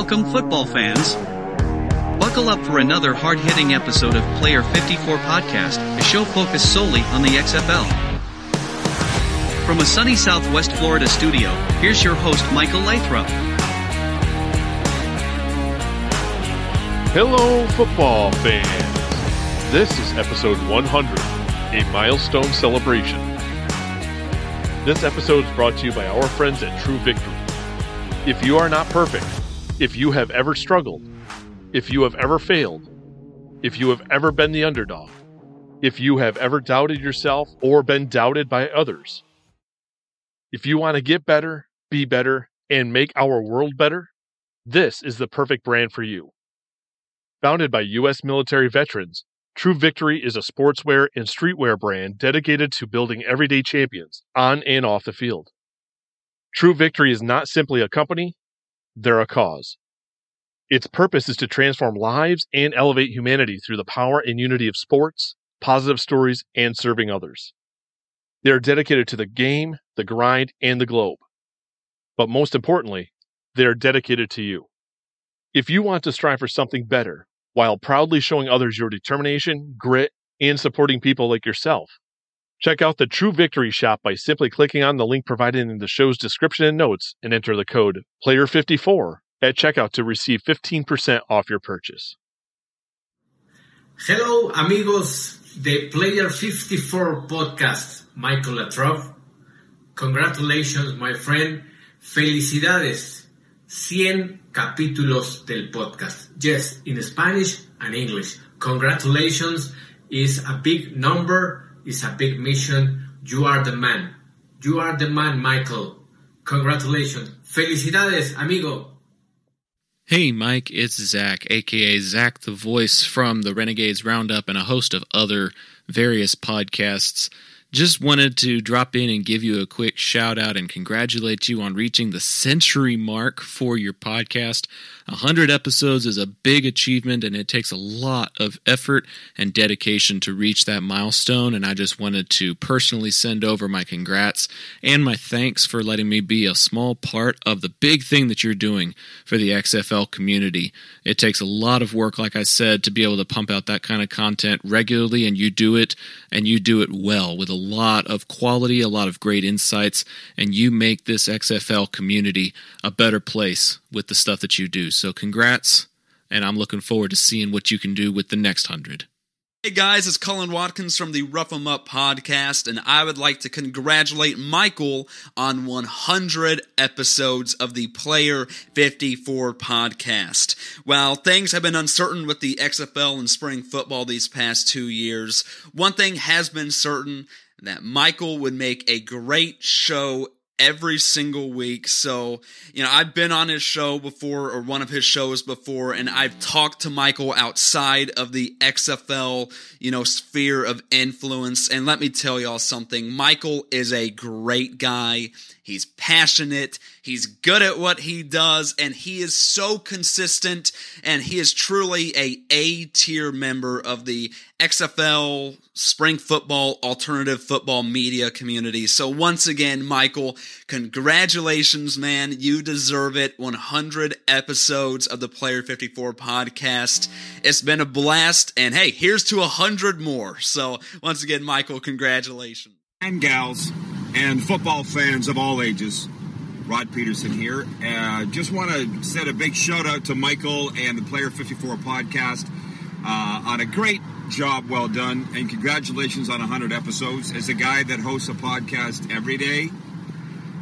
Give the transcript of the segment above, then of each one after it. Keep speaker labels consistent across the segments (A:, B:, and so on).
A: Welcome, football fans. Buckle up for another hard hitting episode of Player 54 Podcast, a show focused solely on the XFL. From a sunny Southwest Florida studio, here's your host, Michael Lathrop.
B: Hello, football fans. This is episode 100, a milestone celebration. This episode is brought to you by our friends at True Victory. If you are not perfect, if you have ever struggled, if you have ever failed, if you have ever been the underdog, if you have ever doubted yourself or been doubted by others, if you want to get better, be better, and make our world better, this is the perfect brand for you. Founded by U.S. military veterans, True Victory is a sportswear and streetwear brand dedicated to building everyday champions on and off the field. True Victory is not simply a company, they're a cause. Its purpose is to transform lives and elevate humanity through the power and unity of sports, positive stories, and serving others. They are dedicated to the game, the grind, and the globe. But most importantly, they are dedicated to you. If you want to strive for something better while proudly showing others your determination, grit, and supporting people like yourself, check out the True Victory shop by simply clicking on the link provided in the show's description and notes and enter the code PLAYER54 at checkout to receive 15% off your purchase.
C: Hello, amigos de Player 54 podcast. Michael Latrobe. Congratulations, my friend. Felicidades. 100 capítulos del podcast. Yes, in Spanish and English. Congratulations is a big number, is a big mission. You are the man. You are the man, Michael. Congratulations. Felicidades, amigo.
D: Hey, Mike, it's Zach, aka Zach the Voice from the Renegades Roundup and a host of other various podcasts. Just wanted to drop in and give you a quick shout out and congratulate you on reaching the century mark for your podcast. A hundred episodes is a big achievement and it takes a lot of effort and dedication to reach that milestone. And I just wanted to personally send over my congrats and my thanks for letting me be a small part of the big thing that you're doing for the XFL community. It takes a lot of work, like I said, to be able to pump out that kind of content regularly, and you do it and you do it well with a lot of quality, a lot of great insights, and you make this XFL community a better place with the stuff that you do. So, congrats, and I'm looking forward to seeing what you can do with the next hundred.
E: Hey guys, it's Cullen Watkins from the Rough 'em Up podcast, and I would like to congratulate Michael on 100 episodes of the Player 54 podcast. While things have been uncertain with the XFL and spring football these past two years, one thing has been certain that Michael would make a great show every single week. So, you know, I've been on his show before or one of his shows before, and I've talked to Michael outside of the XFL, you know, sphere of influence. And let me tell y'all something Michael is a great guy. He's passionate. He's good at what he does, and he is so consistent. And he is truly a A tier member of the XFL spring football alternative football media community. So once again, Michael, congratulations, man! You deserve it. 100 episodes of the Player 54 podcast. It's been a blast, and hey, here's to 100 more. So once again, Michael, congratulations.
F: And gals and football fans of all ages. Rod Peterson here. Uh, just want to send a big shout out to Michael and the Player 54 podcast uh, on a great job well done. And congratulations on 100 episodes. As a guy that hosts a podcast every day,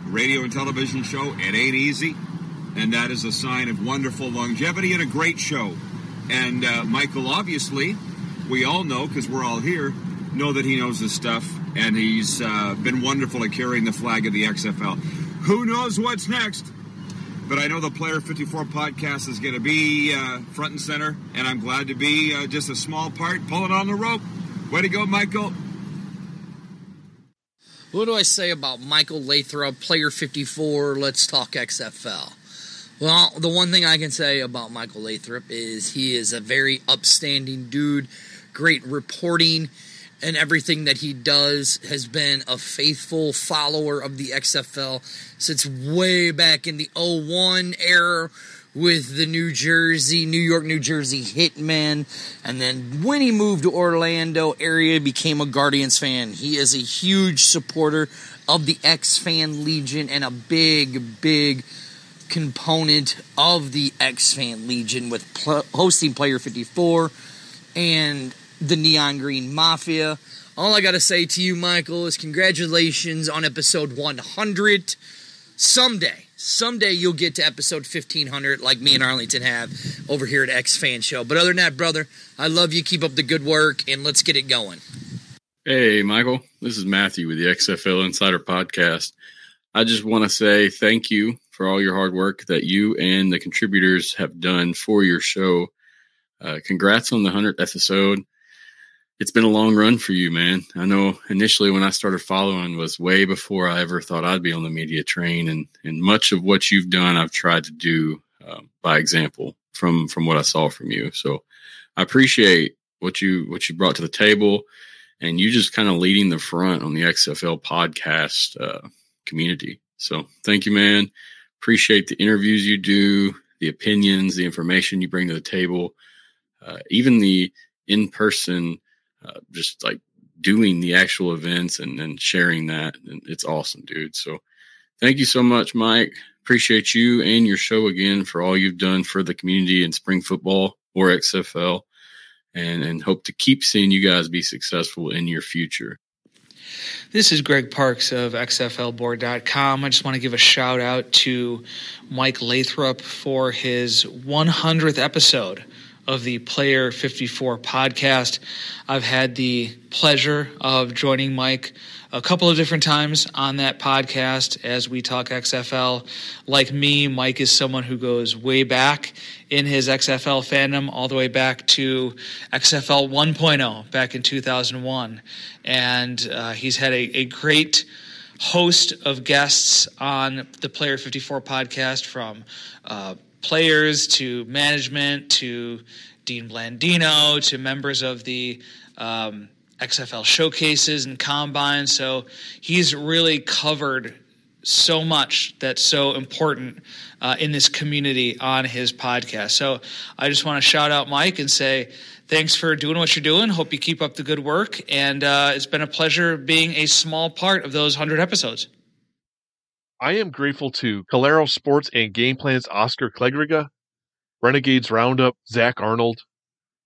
F: radio and television show, it ain't easy. And that is a sign of wonderful longevity and a great show. And uh, Michael, obviously, we all know because we're all here, know that he knows his stuff and he's uh, been wonderful at carrying the flag of the XFL. Who knows what's next? But I know the Player 54 podcast is going to be uh, front and center, and I'm glad to be uh, just a small part pulling on the rope. Way to go, Michael.
G: What do I say about Michael Lathrop, Player 54? Let's talk XFL. Well, the one thing I can say about Michael Lathrop is he is a very upstanding dude, great reporting and everything that he does has been a faithful follower of the XFL since way back in the 01 era with the New Jersey, New York, New Jersey Hitmen. And then when he moved to Orlando area, became a Guardians fan. He is a huge supporter of the X Fan Legion and a big, big component of the X Fan Legion with pl- hosting Player 54 and the Neon Green Mafia. All I got to say to you, Michael, is congratulations on episode 100. Someday, someday you'll get to episode 1500 like me and Arlington have over here at X Fan Show. But other than that, brother, I love you. Keep up the good work and let's get it going.
H: Hey, Michael. This is Matthew with the XFL Insider Podcast. I just want to say thank you for all your hard work that you and the contributors have done for your show. Uh, congrats on the 100th episode it's been a long run for you, man. I know initially when I started following was way before I ever thought I'd be on the media train, and and much of what you've done, I've tried to do uh, by example from from what I saw from you. So I appreciate what you what you brought to the table, and you just kind of leading the front on the XFL podcast uh, community. So thank you, man. Appreciate the interviews you do, the opinions, the information you bring to the table, uh, even the in person uh, just like doing the actual events and, and sharing that. And it's awesome, dude. So thank you so much, Mike. Appreciate you and your show again for all you've done for the community in spring football or XFL and, and hope to keep seeing you guys be successful in your future.
I: This is Greg Parks of XFLboard.com. I just want to give a shout out to Mike Lathrop for his 100th episode of the Player 54 podcast. I've had the pleasure of joining Mike a couple of different times on that podcast as we talk XFL. Like me, Mike is someone who goes way back in his XFL fandom, all the way back to XFL 1.0 back in 2001. And uh, he's had a, a great host of guests on the Player 54 podcast from uh, players to management to Dean Blandino to members of the um, XFL showcases and combines. So he's really covered so much that's so important uh, in this community on his podcast. So I just want to shout out Mike and say thanks for doing what you're doing. Hope you keep up the good work. And uh, it's been a pleasure being a small part of those 100 episodes.
B: I am grateful to Calero Sports and Game Plans Oscar Klegriga, Renegades Roundup Zach Arnold,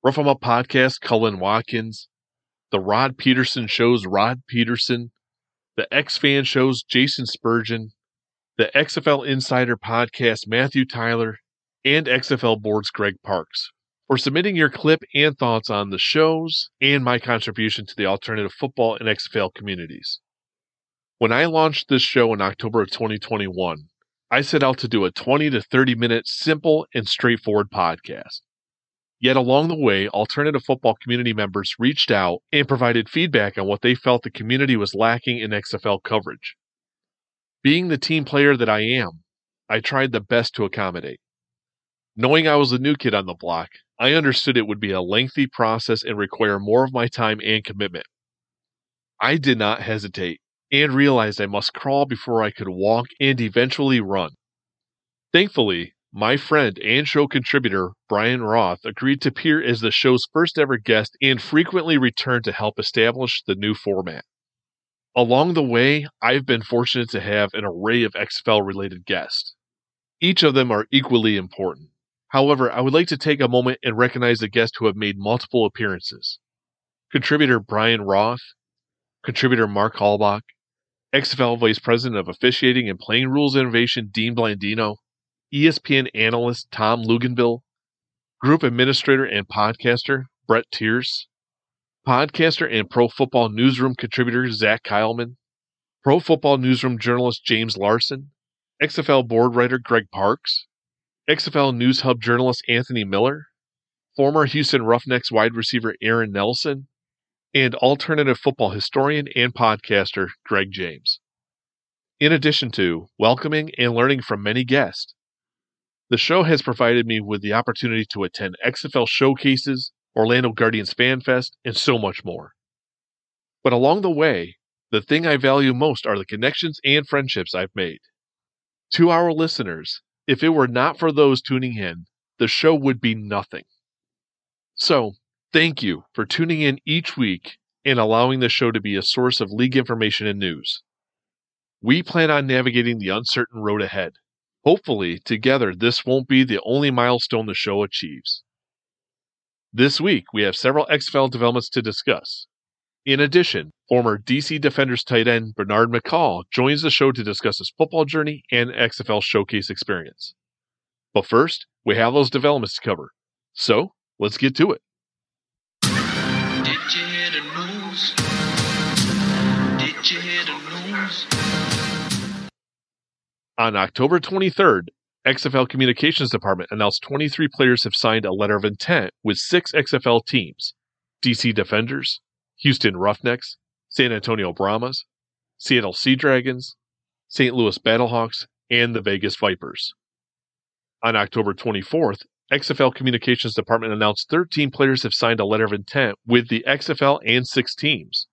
B: Rough 'em Up Podcast Cullen Watkins, The Rod Peterson Show's Rod Peterson, The X Fan Show's Jason Spurgeon, The XFL Insider Podcast Matthew Tyler, and XFL Board's Greg Parks for submitting your clip and thoughts on the shows and my contribution to the alternative football and XFL communities. When I launched this show in October of 2021, I set out to do a 20 to 30 minute simple and straightforward podcast. Yet along the way, alternative football community members reached out and provided feedback on what they felt the community was lacking in XFL coverage. Being the team player that I am, I tried the best to accommodate. Knowing I was a new kid on the block, I understood it would be a lengthy process and require more of my time and commitment. I did not hesitate and realized I must crawl before I could walk and eventually run. Thankfully, my friend and show contributor Brian Roth agreed to appear as the show's first ever guest and frequently returned to help establish the new format. Along the way, I've been fortunate to have an array of XFL related guests. Each of them are equally important. However, I would like to take a moment and recognize the guests who have made multiple appearances. Contributor Brian Roth, contributor Mark Hallbach, XFL Vice President of Officiating and Playing Rules Innovation Dean Blandino, ESPN analyst Tom Luginbill, Group Administrator and podcaster Brett Tiers, podcaster and Pro Football Newsroom contributor Zach Kyleman, Pro Football Newsroom journalist James Larson, XFL board writer Greg Parks, XFL News Hub journalist Anthony Miller, former Houston Roughnecks wide receiver Aaron Nelson, and alternative football historian and podcaster Greg James. In addition to welcoming and learning from many guests, the show has provided me with the opportunity to attend XFL showcases, Orlando Guardians Fan Fest, and so much more. But along the way, the thing I value most are the connections and friendships I've made. To our listeners, If it were not for those tuning in, the show would be nothing. So, thank you for tuning in each week and allowing the show to be a source of league information and news. We plan on navigating the uncertain road ahead. Hopefully, together, this won't be the only milestone the show achieves. This week, we have several XFL developments to discuss. In addition, former DC Defenders tight end Bernard McCall joins the show to discuss his football journey and XFL showcase experience. But first, we have those developments to cover. So, let's get to it. On October 23rd, XFL Communications Department announced 23 players have signed a letter of intent with six XFL teams DC Defenders, Houston Roughnecks, San Antonio Brahmas, Seattle Sea Dragons, St. Louis Battlehawks, and the Vegas Vipers. On October 24th, XFL Communications Department announced 13 players have signed a letter of intent with the XFL and six teams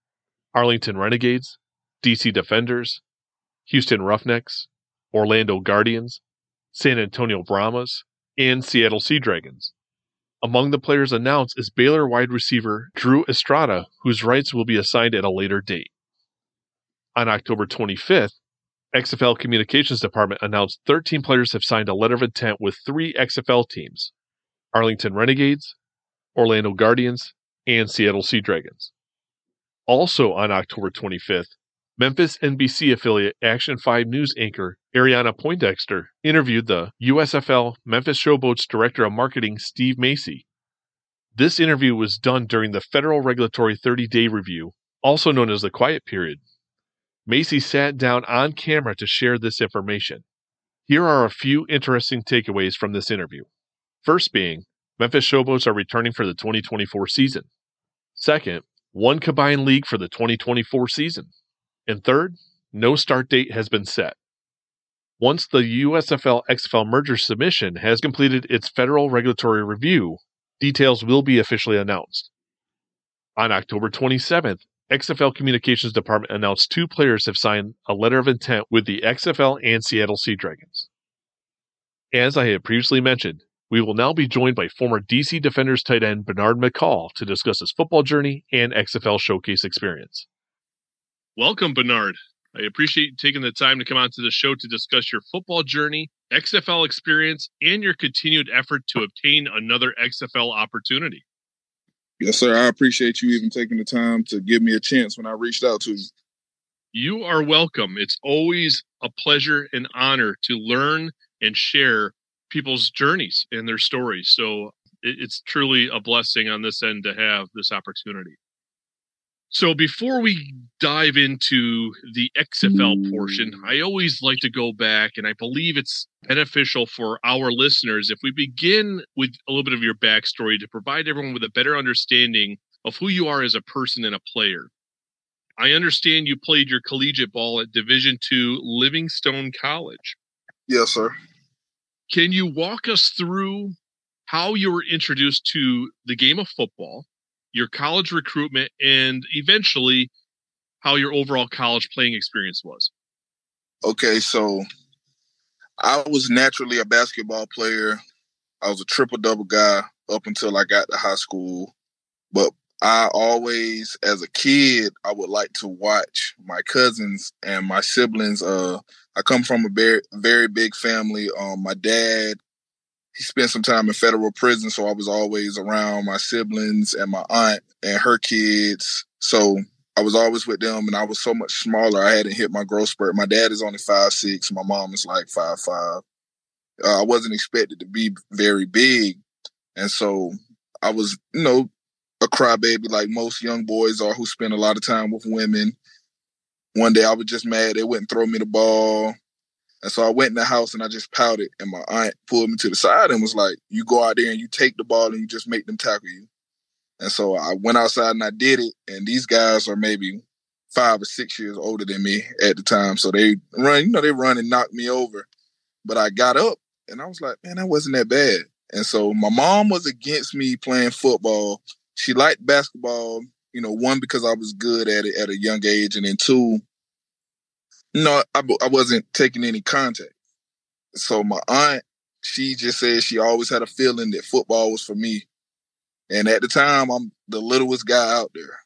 B: Arlington Renegades, DC Defenders, Houston Roughnecks, Orlando Guardians, San Antonio Brahmas, and Seattle Sea Dragons. Among the players announced is Baylor wide receiver Drew Estrada, whose rights will be assigned at a later date. On October 25th, XFL Communications Department announced 13 players have signed a letter of intent with three XFL teams Arlington Renegades, Orlando Guardians, and Seattle Sea Dragons. Also on October 25th, Memphis NBC affiliate Action 5 News anchor Ariana Poindexter interviewed the USFL Memphis Showboats Director of Marketing Steve Macy. This interview was done during the Federal Regulatory 30 Day Review, also known as the Quiet Period. Macy sat down on camera to share this information. Here are a few interesting takeaways from this interview. First being, Memphis Showboats are returning for the 2024 season. Second, one combined league for the 2024 season. And third, no start date has been set. Once the USFL XFL merger submission has completed its federal regulatory review, details will be officially announced. On October 27th, XFL Communications Department announced two players have signed a letter of intent with the XFL and Seattle Sea Dragons. As I had previously mentioned, we will now be joined by former DC Defenders tight end Bernard McCall to discuss his football journey and XFL showcase experience. Welcome, Bernard. I appreciate you taking the time to come on to the show to discuss your football journey, XFL experience, and your continued effort to obtain another XFL opportunity.
J: Yes, sir. I appreciate you even taking the time to give me a chance when I reached out to you.
B: You are welcome. It's always a pleasure and honor to learn and share people's journeys and their stories. So it's truly a blessing on this end to have this opportunity. So before we dive into the XFL portion, I always like to go back and I believe it's beneficial for our listeners if we begin with a little bit of your backstory to provide everyone with a better understanding of who you are as a person and a player. I understand you played your collegiate ball at Division II Livingstone College.
J: Yes, sir.
B: Can you walk us through how you were introduced to the game of football your college recruitment, and eventually how your overall college playing experience was.
J: Okay, so I was naturally a basketball player. I was a triple double guy up until I got to high school. But I always, as a kid, I would like to watch my cousins and my siblings. Uh, I come from a very, very big family. Um, my dad he spent some time in federal prison, so I was always around my siblings and my aunt and her kids. So I was always with them, and I was so much smaller. I hadn't hit my growth spurt. My dad is only five six. My mom is like five five. Uh, I wasn't expected to be very big, and so I was, you know, a crybaby like most young boys are who spend a lot of time with women. One day I was just mad they wouldn't throw me the ball. And so I went in the house and I just pouted, and my aunt pulled me to the side and was like, "You go out there and you take the ball and you just make them tackle you." And so I went outside and I did it. And these guys are maybe five or six years older than me at the time, so they run, you know, they run and knock me over. But I got up and I was like, "Man, that wasn't that bad." And so my mom was against me playing football. She liked basketball, you know, one because I was good at it at a young age, and then two, no, I, I wasn't taking any contact. so my aunt, she just said she always had a feeling that football was for me. And at the time, I'm the littlest guy out there.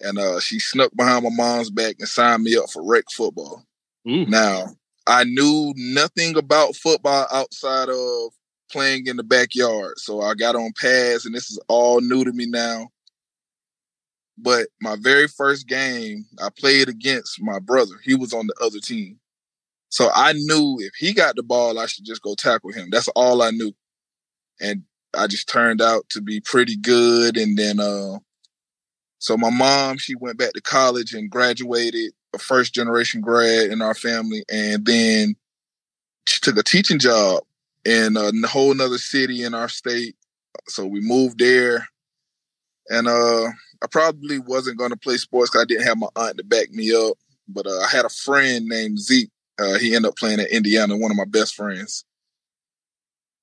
J: And uh, she snuck behind my mom's back and signed me up for rec football.
B: Ooh.
J: Now, I knew nothing about football outside of playing in the backyard. So I got on pads, and this is all new to me now. But my very first game, I played against my brother. He was on the other team. So I knew if he got the ball, I should just go tackle him. That's all I knew. And I just turned out to be pretty good. And then, uh, so my mom, she went back to college and graduated, a first generation grad in our family. And then she took a teaching job in a whole nother city in our state. So we moved there. And uh, I probably wasn't going to play sports because I didn't have my aunt to back me up. But uh, I had a friend named Zeke. Uh, he ended up playing at Indiana, one of my best friends.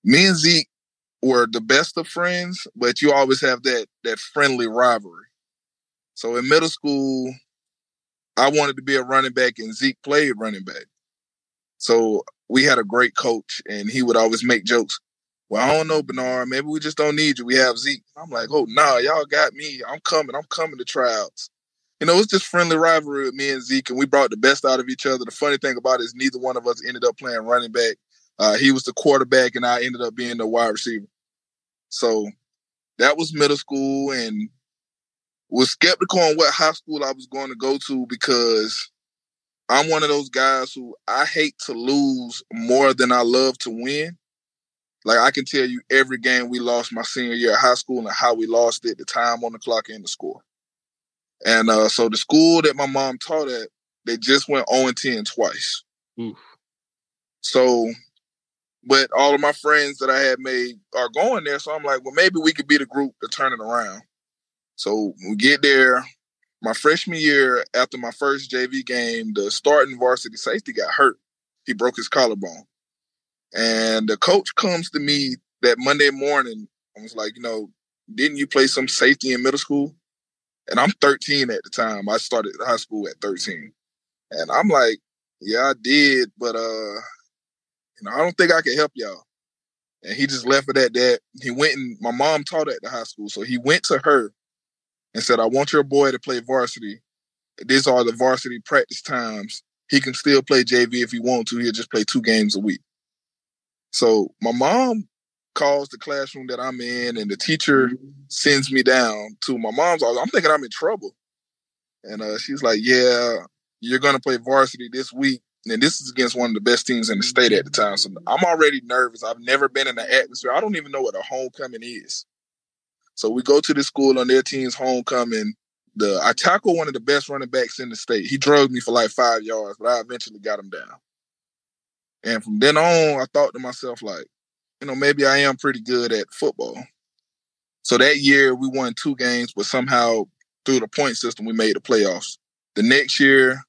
J: Me and Zeke were the best of friends, but you always have that that friendly rivalry. So in middle school, I wanted to be a running back, and Zeke played running back. So we had a great coach, and he would always make jokes. Well, I don't know, Bernard. Maybe we just don't need you. We have Zeke. I'm like, oh no, nah, y'all got me. I'm coming. I'm coming to tryouts. You know, it's just friendly rivalry with me and Zeke, and we brought the best out of each other. The funny thing about it is neither one of us ended up playing running back. Uh, he was the quarterback, and I ended up being the wide receiver. So that was middle school, and was skeptical on what high school I was going to go to because I'm one of those guys who I hate to lose more than I love to win. Like I can tell you every game we lost my senior year of high school and how we lost it, the time on the clock and the score. And uh, so the school that my mom taught at, they just went 0 and 10 twice.
B: Oof.
J: So, but all of my friends that I had made are going there. So I'm like, well, maybe we could be the group to turn it around. So we get there. My freshman year, after my first JV game, the starting varsity safety got hurt. He broke his collarbone. And the coach comes to me that Monday morning and was like, you know, didn't you play some safety in middle school? And I'm 13 at the time. I started high school at 13. And I'm like, yeah, I did, but uh, you know, I don't think I can help y'all. And he just left it at that. He went and my mom taught at the high school. So he went to her and said, I want your boy to play varsity. These are the varsity practice times. He can still play JV if he wants to. He'll just play two games a week. So my mom calls the classroom that I'm in, and the teacher sends me down to my mom's office. I'm thinking I'm in trouble. And uh, she's like, Yeah, you're going to play varsity this week. And this is against one of the best teams in the state at the time. So I'm already nervous. I've never been in the atmosphere. I don't even know what a homecoming is. So we go to the school on their team's homecoming. The I tackle one of the best running backs in the state. He drove me for like five yards, but I eventually got him down. And from then on, I thought to myself, like, you know, maybe I am pretty good at football. So that year we won two games, but somehow through the point system, we made the playoffs. The next year,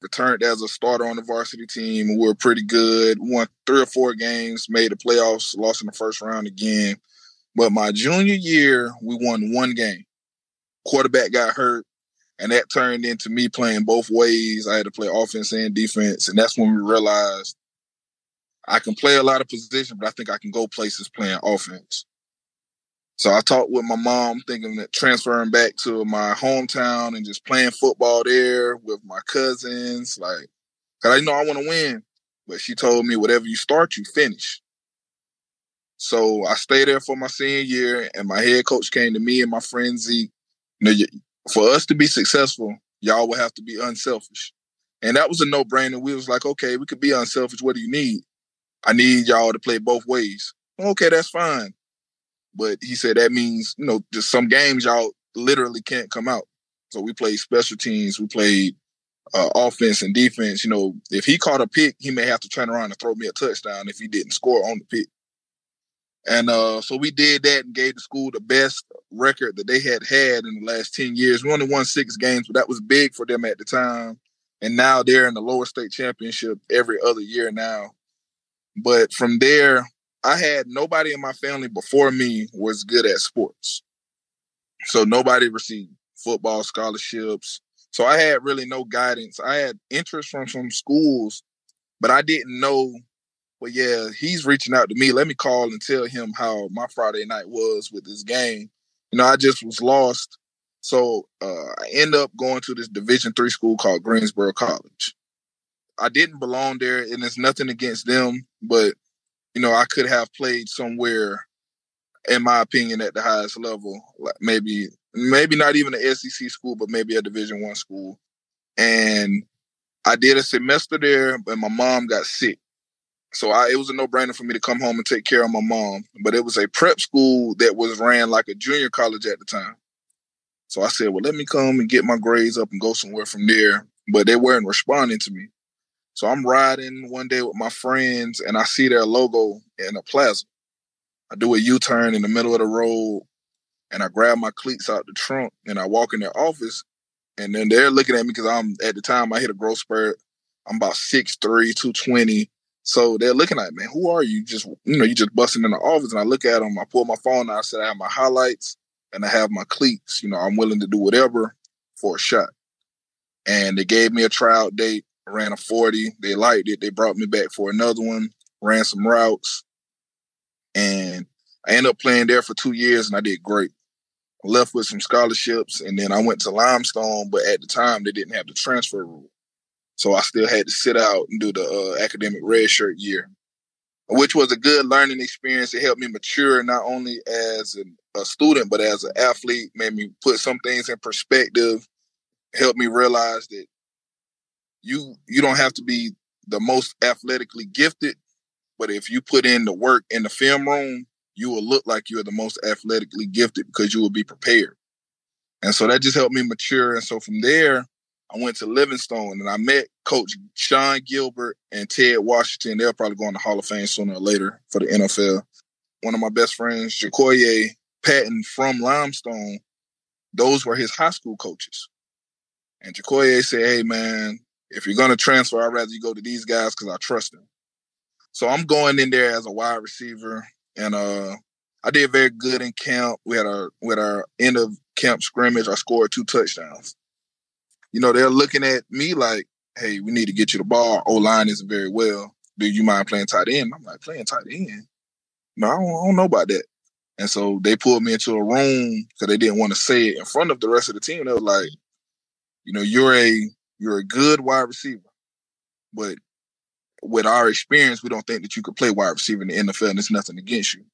J: returned as a starter on the varsity team, we were pretty good. Won three or four games, made the playoffs, lost in the first round again. But my junior year, we won one game. Quarterback got hurt, and that turned into me playing both ways. I had to play offense and defense, and that's when we realized I can play a lot of position, but I think I can go places playing offense. So I talked with my mom, thinking that transferring back to my hometown and just playing football there with my cousins, like, cause I know I want to win. But she told me, whatever you start, you finish. So I stayed there for my senior year, and my head coach came to me and my friend Zeke. You know, for us to be successful, y'all will have to be unselfish. And that was a no brainer. We was like, okay, we could be unselfish. What do you need? I need y'all to play both ways. Okay, that's fine. But he said that means, you know, just some games y'all literally can't come out. So we played special teams, we played uh, offense and defense. You know, if he caught a pick, he may have to turn around and throw me a touchdown if he didn't score on the pick. And uh, so we did that and gave the school the best record that they had had in the last 10 years. We only won six games, but that was big for them at the time. And now they're in the lower state championship every other year now. But from there, I had nobody in my family before me was good at sports. So nobody received football scholarships. So I had really no guidance. I had interest from some schools, but I didn't know But yeah, he's reaching out to me. Let me call and tell him how my Friday night was with this game. You know, I just was lost. So uh, I end up going to this Division three school called Greensboro College. I didn't belong there, and it's nothing against them, but you know, I could have played somewhere, in my opinion, at the highest level, like maybe maybe not even an SEC school, but maybe a Division one school. And I did a semester there, but my mom got sick. So I, it was a no brainer for me to come home and take care of my mom. But it was a prep school that was ran like a junior college at the time. So I said, well, let me come and get my grades up and go somewhere from there. But they weren't responding to me. So I'm riding one day with my friends and I see their logo in a plaza. I do a U turn in the middle of the road and I grab my cleats out the trunk and I walk in their office. And then they're looking at me because I'm at the time I hit a growth spurt. I'm about 6'3, 220. So they're looking at me, who are you? Just, you know, you just busting in the office. And I look at them, I pull my phone out, I said, I have my highlights and I have my cleats. You know, I'm willing to do whatever for a shot. And they gave me a tryout date, ran a 40. They liked it. They brought me back for another one, ran some routes. And I ended up playing there for two years and I did great. I left with some scholarships and then I went to Limestone, but at the time they didn't have the transfer rule. So I still had to sit out and do the uh, academic red shirt year, which was a good learning experience. It helped me mature not only as an, a student, but as an athlete, made me put some things in perspective, helped me realize that you you don't have to be the most athletically gifted, but if you put in the work in the film room, you will look like you're the most athletically gifted because you will be prepared. And so that just helped me mature. And so from there, I went to Livingstone and I met Coach Sean Gilbert and Ted Washington. They'll probably go in the Hall of Fame sooner or later for the NFL. One of my best friends, Jacoye Patton from Limestone, those were his high school coaches. And Jacoye said, Hey man, if you're gonna transfer, I'd rather you go to these guys because I trust them. So I'm going in there as a wide receiver, and uh, I did very good in camp. We had our with our end of camp scrimmage. I scored two touchdowns you know, they're looking at me like, hey, we need to get you the ball. O line isn't very well. Do you mind playing tight end? I'm like, playing tight end? No, I don't, I don't know about that. And so they pulled me into a room because they didn't want to say it in front of the rest of the team. They were like, you know, you're a you're a good wide receiver, but with our experience, we don't think that you could play wide receiver in the NFL, and it's nothing against you.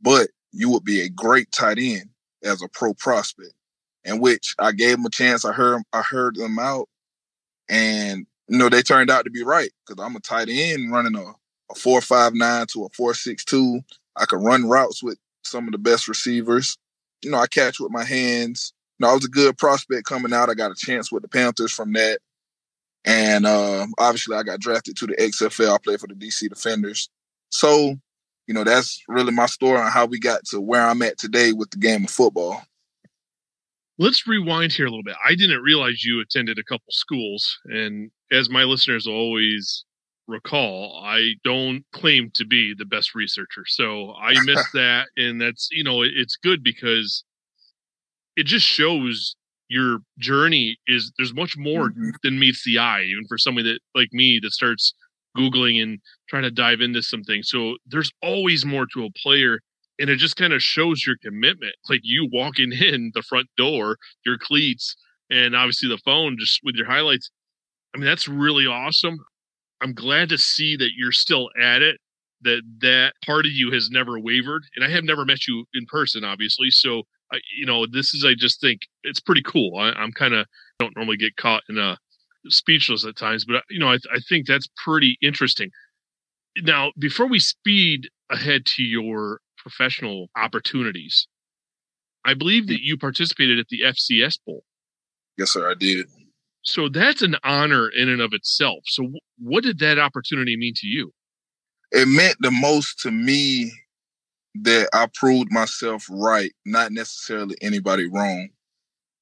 J: But you would be a great tight end as a pro prospect in which I gave him a chance. I heard I heard them out, and you know they turned out to be right because I'm a tight end running a, a four five nine to a four six two. I can run routes with some of the best receivers. You know, I catch with my hands. Know, I was a good prospect coming out. I got a chance with the Panthers from that. And uh, obviously, I got drafted to the XFL. I played for the DC Defenders. So, you know, that's really my story on how we got to where I'm at today with the game of football
B: let's rewind here a little bit. I didn't realize you attended a couple schools, and as my listeners always recall, I don't claim to be the best researcher, so I missed that, and that's you know it's good because it just shows your journey is there's much more mm-hmm. than meets the eye, even for somebody that like me that starts googling and trying to dive into something. So there's always more to a player and it just kind of shows your commitment. Like you walking in the front door, your cleats, and obviously the phone just with your highlights. I mean, that's really awesome. I'm glad to see that you're still at it. That that part of you has never wavered, and I have never met you in person, obviously. So, I, you know, this is I just think it's pretty cool. I, am kind of don't normally get caught in a speechless at times, but uh, you know, I, I think that's pretty interesting. Now, before we speed ahead to your professional opportunities. I believe mm. that you participated at the FCS Bowl.
J: Yes, sir, I did.
B: So that's an honor in and of itself. So, what did that opportunity mean to you?
J: It meant the most to me that I proved myself right, not necessarily anybody wrong.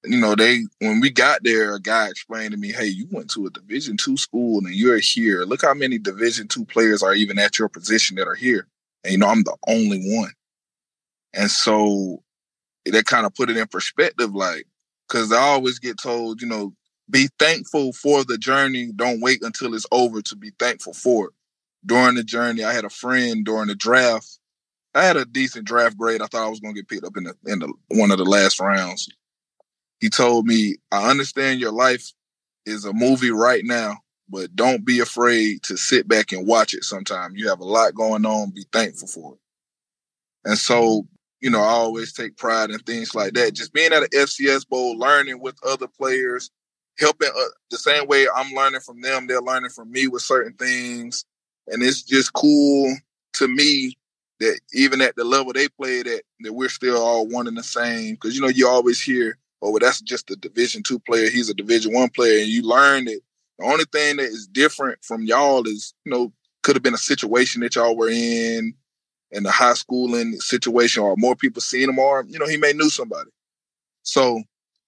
J: You know, they when we got there, a guy explained to me, "Hey, you went to a Division two school and you're here. Look how many Division two players are even at your position that are here." And, you know, I'm the only one. And so that kind of put it in perspective, like, because I always get told, you know, be thankful for the journey. Don't wait until it's over to be thankful for it. during the journey, I had a friend during the draft. I had a decent draft grade. I thought I was going to get picked up in the in the one of the last rounds. He told me, "I understand your life is a movie right now, but don't be afraid to sit back and watch it. Sometime you have a lot going on. Be thankful for it." And so, you know, I always take pride in things like that. Just being at an FCS bowl, learning with other players, helping uh, the same way I'm learning from them, they're learning from me with certain things. And it's just cool to me that even at the level they played at, that we're still all one and the same. Because you know, you always hear, "Oh, well, that's just a Division two player. He's a Division one player," and you learn that the only thing that is different from y'all is, you know, could have been a situation that y'all were in, in the high schooling situation, or more people seeing him, or you know, he may knew somebody. So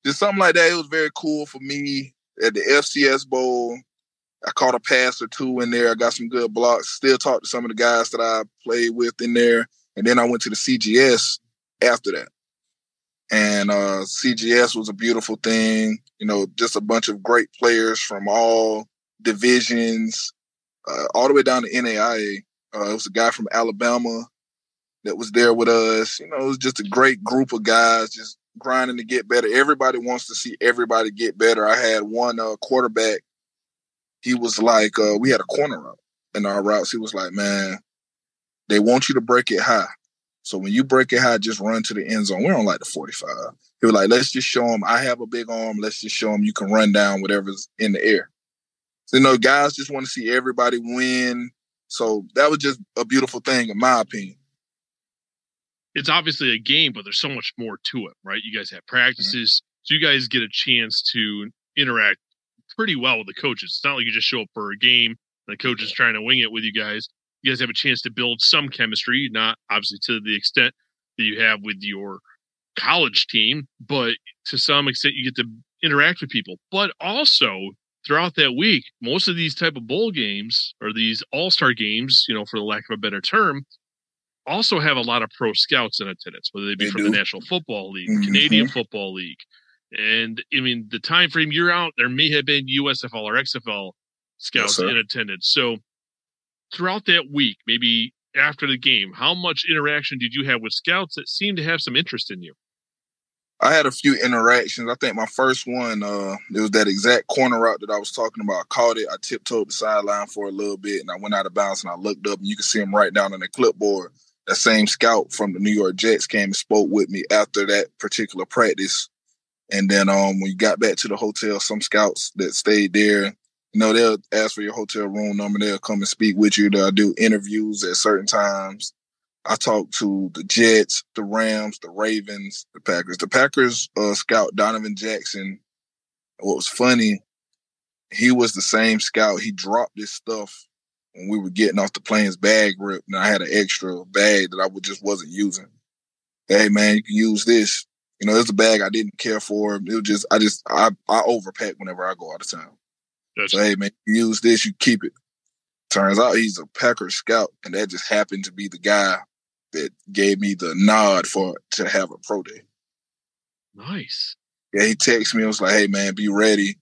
J: just something like that. It was very cool for me at the FCS Bowl. I caught a pass or two in there. I got some good blocks. Still talked to some of the guys that I played with in there. And then I went to the CGS after that. And uh, CGS was a beautiful thing. You know, just a bunch of great players from all divisions, uh, all the way down to NAIA. Uh, it was a guy from Alabama that was there with us. You know, it was just a great group of guys just grinding to get better. Everybody wants to see everybody get better. I had one uh, quarterback. He was like, uh, we had a corner up in our routes. He was like, man, they want you to break it high. So when you break it high, just run to the end zone. We're on like the 45. He was like, let's just show them I have a big arm. Let's just show them you can run down whatever's in the air. So, you know, guys just want to see everybody win. So that was just a beautiful thing, in my opinion
B: it's obviously a game, but there's so much more to it, right? You guys have practices, mm-hmm. so you guys get a chance to interact pretty well with the coaches. It's not like you just show up for a game and the coach is trying to wing it with you guys. You guys have a chance to build some chemistry, not obviously to the extent that you have with your college team, but to some extent you get to interact with people. But also throughout that week, most of these type of bowl games or these all-star games, you know, for the lack of a better term, also have a lot of pro scouts in attendance, whether they be they from do. the National Football League, mm-hmm. Canadian Football League. And I mean, the time frame you're out, there may have been USFL or XFL scouts yes, in attendance. So throughout that week, maybe after the game, how much interaction did you have with scouts that seemed to have some interest in you?
J: I had a few interactions. I think my first one, uh, it was that exact corner route that I was talking about. I caught it. I tiptoed the sideline for a little bit and I went out of bounds and I looked up and you can see him right down on the clipboard that same scout from the New York Jets came and spoke with me after that particular practice. And then um, when you got back to the hotel, some scouts that stayed there, you know, they'll ask for your hotel room number. They'll come and speak with you. They'll do interviews at certain times. I talked to the Jets, the Rams, the Ravens, the Packers. The Packers uh, scout Donovan Jackson. What was funny, he was the same scout. He dropped this stuff when we were getting off the plane's bag ripped, and I had an extra bag that I would just wasn't using. Hey man, you can use this. You know, it's a bag I didn't care for. It was just I just I I overpack whenever I go out of town. So hey man, you use this, you keep it. Turns out he's a Packer scout, and that just happened to be the guy that gave me the nod for to have a pro day.
B: Nice.
J: Yeah, he texted me. I was like, "Hey man, be ready.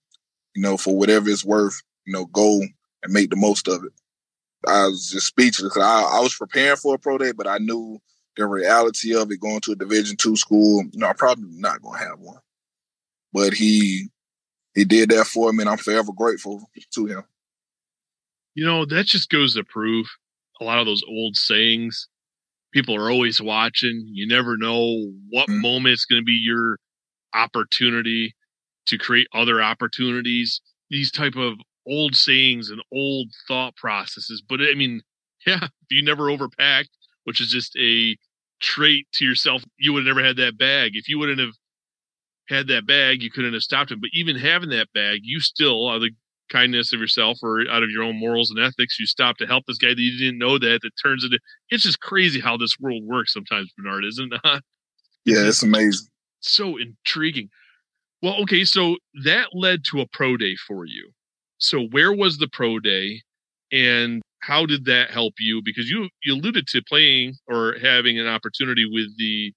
J: You know, for whatever it's worth. You know, go and make the most of it." I was just speechless. I, I was preparing for a pro day, but I knew the reality of it going to a Division two school. You know, I'm probably not going to have one. But he he did that for me, and I'm forever grateful to him.
B: You know, that just goes to prove a lot of those old sayings. People are always watching. You never know what mm-hmm. moment it's going to be your opportunity to create other opportunities. These type of old sayings and old thought processes. But I mean, yeah, if you never overpacked, which is just a trait to yourself, you would have never had that bag. If you wouldn't have had that bag, you couldn't have stopped him. But even having that bag, you still, out of the kindness of yourself or out of your own morals and ethics, you stopped to help this guy that you didn't know that. That turns into it's just crazy how this world works sometimes, Bernard, isn't it?
J: yeah, it's amazing.
B: So intriguing. Well, okay, so that led to a pro day for you. So where was the pro day and how did that help you? Because you you alluded to playing or having an opportunity with the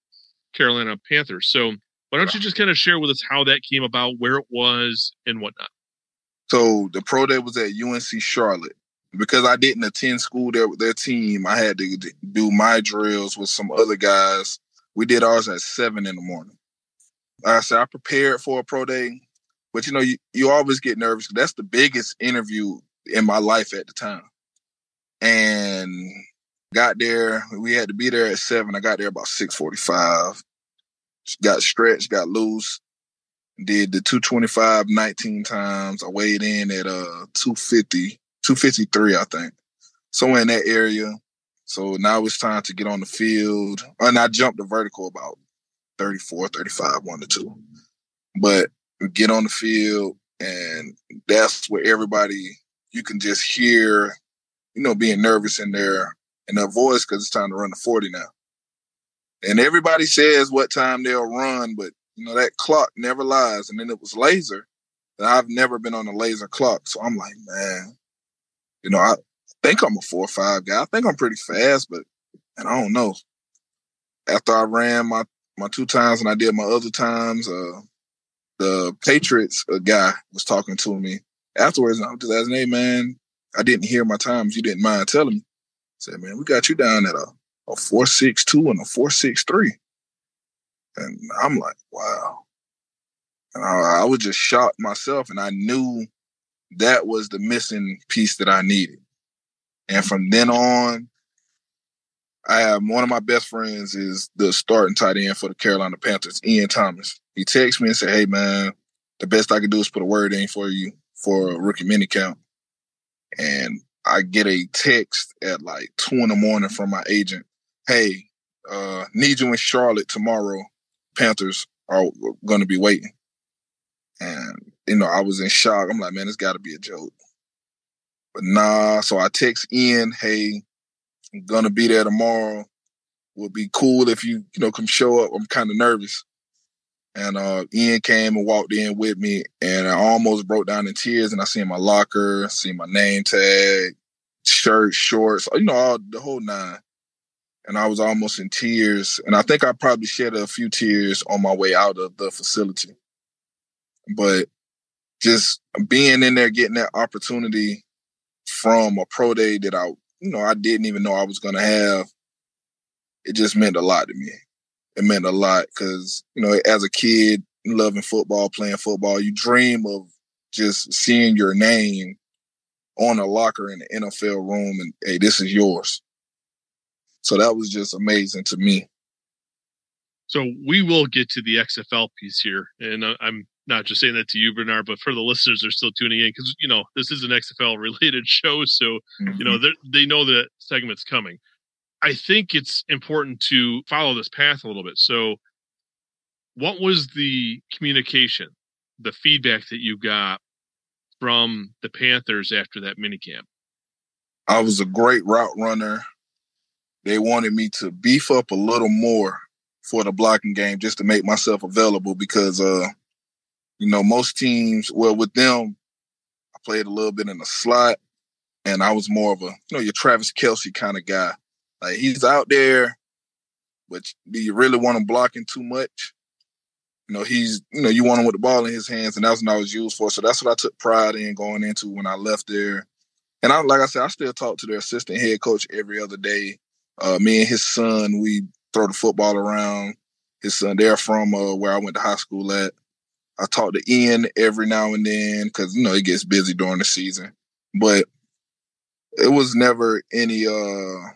B: Carolina Panthers. So why don't you just kind of share with us how that came about, where it was, and whatnot?
J: So the pro day was at UNC Charlotte. because I didn't attend school there with their team, I had to do my drills with some other guys. We did ours at seven in the morning. Like I said, I prepared for a pro day, but you know, you, you always get nervous. That's the biggest interview in my life at the time. And got there, we had to be there at seven. I got there about six forty five. Got stretched, got loose, did the 225 19 times. I weighed in at uh 250, 253, I think. Somewhere in that area. So now it's time to get on the field. And I jumped the vertical about 34, 35, one to two. But get on the field, and that's where everybody you can just hear, you know, being nervous in their in their voice because it's time to run the 40 now. And everybody says what time they'll run, but you know, that clock never lies. And then it was laser. And I've never been on a laser clock. So I'm like, man, you know, I think I'm a four or five guy. I think I'm pretty fast, but and I don't know. After I ran my my two times and I did my other times, uh the Patriots uh, guy was talking to me afterwards, and I was just asking, "Hey, man, I didn't hear my times. You didn't mind telling me?" I said, "Man, we got you down at a a four six two and a four six three, and I'm like, wow. And I, I was just shocked myself, and I knew that was the missing piece that I needed. And from then on, I have one of my best friends is the starting tight end for the Carolina Panthers, Ian Thomas. He texts me and said, "Hey man, the best I can do is put a word in for you for a rookie mini camp." And I get a text at like two in the morning from my agent. Hey, uh, need you in Charlotte tomorrow. Panthers are going to be waiting. And you know, I was in shock. I'm like, man, it's got to be a joke. But nah, so I text Ian, hey, I'm gonna be there tomorrow. Would be cool if you, you know, come show up. I'm kind of nervous. And uh, Ian came and walked in with me, and I almost broke down in tears. And I seen my locker, seen my name tag, shirt, shorts, you know, all the whole nine. And I was almost in tears. And I think I probably shed a few tears on my way out of the facility. But just being in there, getting that opportunity from a pro day that I, you know, I didn't even know I was going to have, it just meant a lot to me. It meant a lot because, you know, as a kid, loving football, playing football, you dream of just seeing your name on a locker in the NFL room and, hey, this is yours. So that was just amazing to me.
B: So we will get to the XFL piece here, and uh, I'm not just saying that to you, Bernard, but for the listeners that are still tuning in because you know this is an XFL related show, so mm-hmm. you know they know that segment's coming. I think it's important to follow this path a little bit. So, what was the communication, the feedback that you got from the Panthers after that minicamp?
J: I was a great route runner. They wanted me to beef up a little more for the blocking game just to make myself available because uh you know most teams well with them I played a little bit in the slot and I was more of a you know your Travis Kelce kind of guy. Like he's out there, but do you really want him blocking too much? You know, he's you know, you want him with the ball in his hands, and that's what I was used for. So that's what I took pride in going into when I left there. And I like I said, I still talk to their assistant head coach every other day. Uh, me and his son, we throw the football around. His son, they're from uh, where I went to high school at. I talk to Ian every now and then because you know it gets busy during the season, but it was never any uh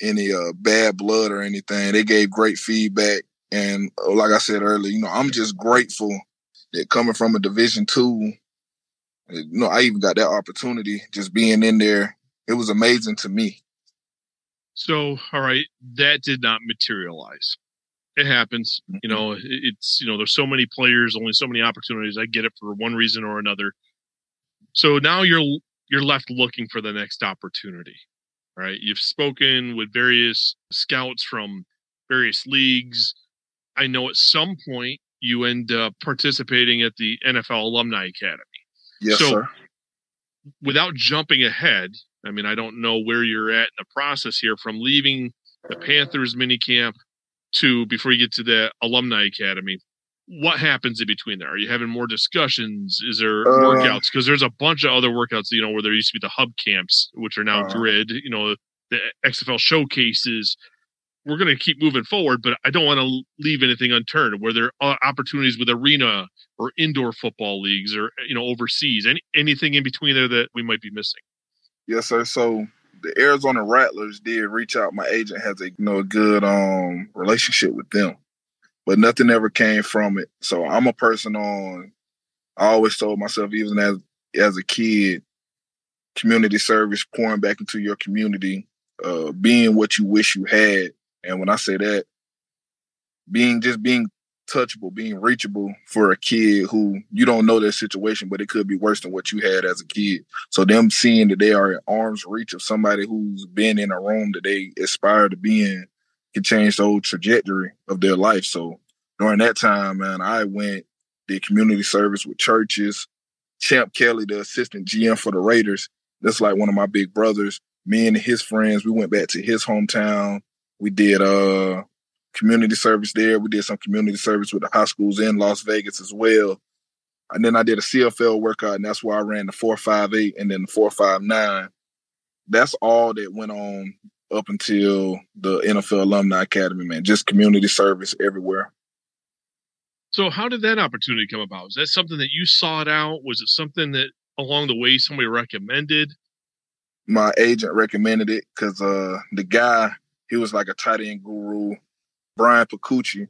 J: any uh bad blood or anything. They gave great feedback, and uh, like I said earlier, you know I'm just grateful that coming from a Division two, you know I even got that opportunity just being in there. It was amazing to me.
B: So, all right, that did not materialize. It happens. You know, it's, you know, there's so many players, only so many opportunities. I get it for one reason or another. So now you're, you're left looking for the next opportunity, right? You've spoken with various scouts from various leagues. I know at some point you end up participating at the NFL Alumni Academy.
J: Yes, so, sir.
B: Without jumping ahead, I mean, I don't know where you're at in the process here from leaving the Panthers minicamp to before you get to the alumni academy. What happens in between there? Are you having more discussions? Is there
J: Uh,
B: workouts? Because there's a bunch of other workouts, you know, where there used to be the hub camps, which are now
J: Uh.
B: grid. You know, the XFL showcases. We're going to keep moving forward, but I don't want to leave anything unturned. Where there are opportunities with arena or indoor football leagues, or you know, overseas, any anything in between there that we might be missing.
J: Yes, sir. So the Arizona Rattlers did reach out. My agent has a you know a good um relationship with them, but nothing ever came from it. So I'm a person on. I always told myself, even as as a kid, community service, pouring back into your community, uh, being what you wish you had. And when I say that, being just being touchable, being reachable for a kid who you don't know their situation, but it could be worse than what you had as a kid. So them seeing that they are at arm's reach of somebody who's been in a room that they aspire to be in can change the whole trajectory of their life. So during that time, man, I went did community service with churches. Champ Kelly, the assistant GM for the Raiders, that's like one of my big brothers. Me and his friends, we went back to his hometown. We did uh community service there. We did some community service with the high schools in Las Vegas as well. And then I did a CFL workout, and that's why I ran the 458 and then the 459. That's all that went on up until the NFL Alumni Academy, man. Just community service everywhere.
B: So, how did that opportunity come about? Was that something that you sought out? Was it something that along the way somebody recommended?
J: My agent recommended it because uh, the guy, he was like a tight end guru, Brian Pacucci.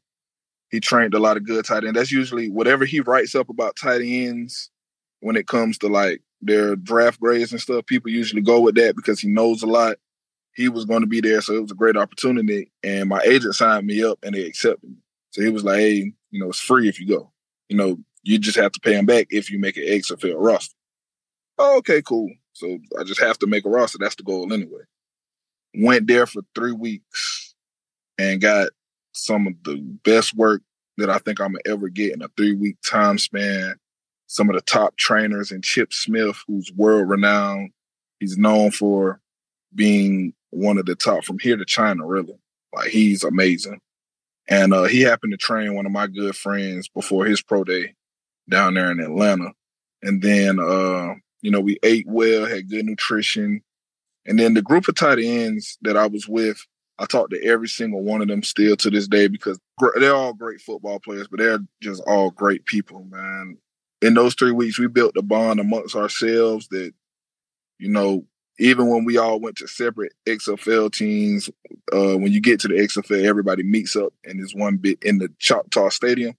J: He trained a lot of good tight ends. That's usually whatever he writes up about tight ends when it comes to like their draft grades and stuff. People usually go with that because he knows a lot. He was going to be there, so it was a great opportunity. And my agent signed me up, and they accepted me. So he was like, "Hey, you know, it's free if you go. You know, you just have to pay him back if you make an XFL roster." Oh, okay, cool. So I just have to make a roster. That's the goal anyway. Went there for three weeks and got some of the best work that I think I'm gonna ever get in a three week time span. Some of the top trainers and Chip Smith, who's world renowned. He's known for being one of the top from here to China, really. Like he's amazing. And uh, he happened to train one of my good friends before his pro day down there in Atlanta. And then, uh, you know, we ate well, had good nutrition. And then the group of tight ends that I was with, I talked to every single one of them still to this day because they're all great football players, but they're just all great people, man. In those three weeks, we built a bond amongst ourselves that, you know, even when we all went to separate XFL teams, uh, when you get to the XFL, everybody meets up in this one bit in the Choctaw Stadium.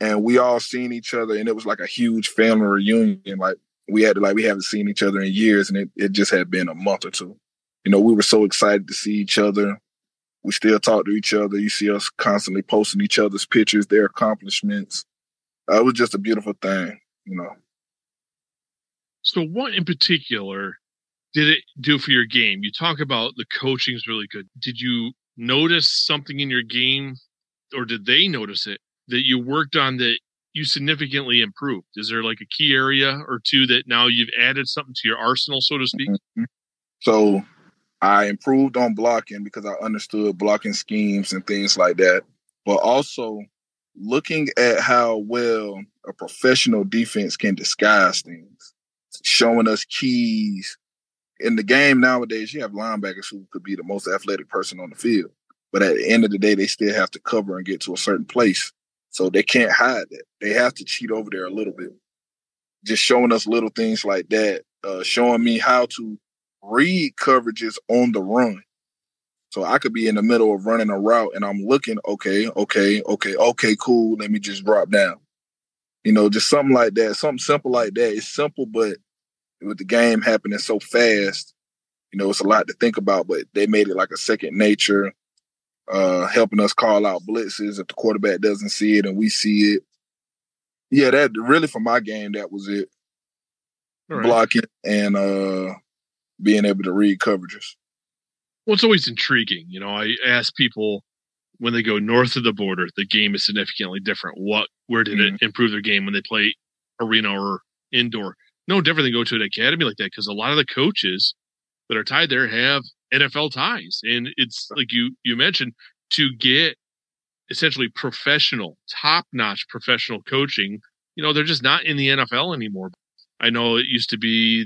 J: And we all seen each other, and it was like a huge family reunion. Like we had to, like we haven't seen each other in years, and it, it just had been a month or two. You know, we were so excited to see each other. We still talk to each other. You see us constantly posting each other's pictures, their accomplishments. Uh, it was just a beautiful thing, you know.
B: So, what in particular did it do for your game? You talk about the coaching is really good. Did you notice something in your game, or did they notice it that you worked on that you significantly improved? Is there like a key area or two that now you've added something to your arsenal, so to speak?
J: Mm-hmm. So I improved on blocking because I understood blocking schemes and things like that. But also looking at how well a professional defense can disguise things, showing us keys. In the game nowadays, you have linebackers who could be the most athletic person on the field. But at the end of the day, they still have to cover and get to a certain place. So they can't hide that. They have to cheat over there a little bit. Just showing us little things like that, uh, showing me how to read coverages on the run. So I could be in the middle of running a route and I'm looking, okay, okay, okay, okay, cool. Let me just drop down. You know, just something like that, something simple like that. It's simple, but with the game happening so fast, you know, it's a lot to think about, but they made it like a second nature, uh, helping us call out blitzes if the quarterback doesn't see it and we see it. Yeah, that really for my game, that was it.
B: Right.
J: Blocking and uh being able to read coverages.
B: Well, it's always intriguing. You know, I ask people when they go north of the border, the game is significantly different. What, where did it improve their game when they play arena or indoor? No different than go to an academy like that because a lot of the coaches that are tied there have NFL ties, and it's like you you mentioned to get essentially professional, top notch professional coaching, you know, they're just not in the NFL anymore. I know it used to be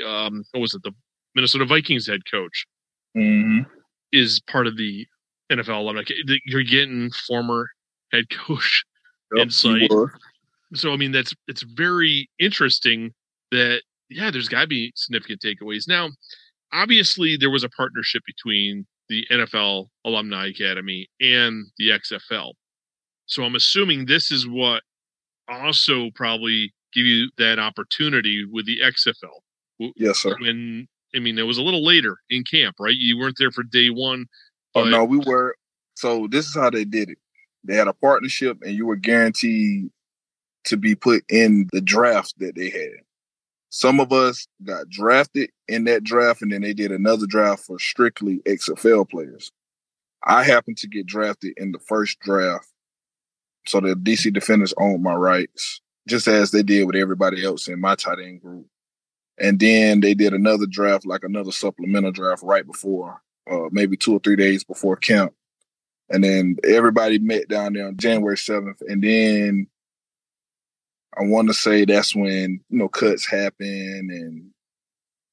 B: the, um, what was it, the Minnesota Vikings head coach
J: hmm
B: is part of the NFL alumni. You're getting former head coach insight. So I mean that's it's very interesting that yeah, there's got to be significant takeaways. Now, obviously, there was a partnership between the NFL Alumni Academy and the XFL. So I'm assuming this is what also probably give you that opportunity with the XFL.
J: Yes, sir.
B: When I mean, it was a little later in camp, right? You weren't there for day one.
J: Oh no, we were. So this is how they did it. They had a partnership, and you were guaranteed to be put in the draft that they had. Some of us got drafted in that draft, and then they did another draft for strictly XFL players. I happened to get drafted in the first draft, so the DC Defenders owned my rights, just as they did with everybody else in my tight end group. And then they did another draft, like another supplemental draft, right before, uh, maybe two or three days before camp. And then everybody met down there on January 7th. And then I want to say that's when, you know, cuts happen and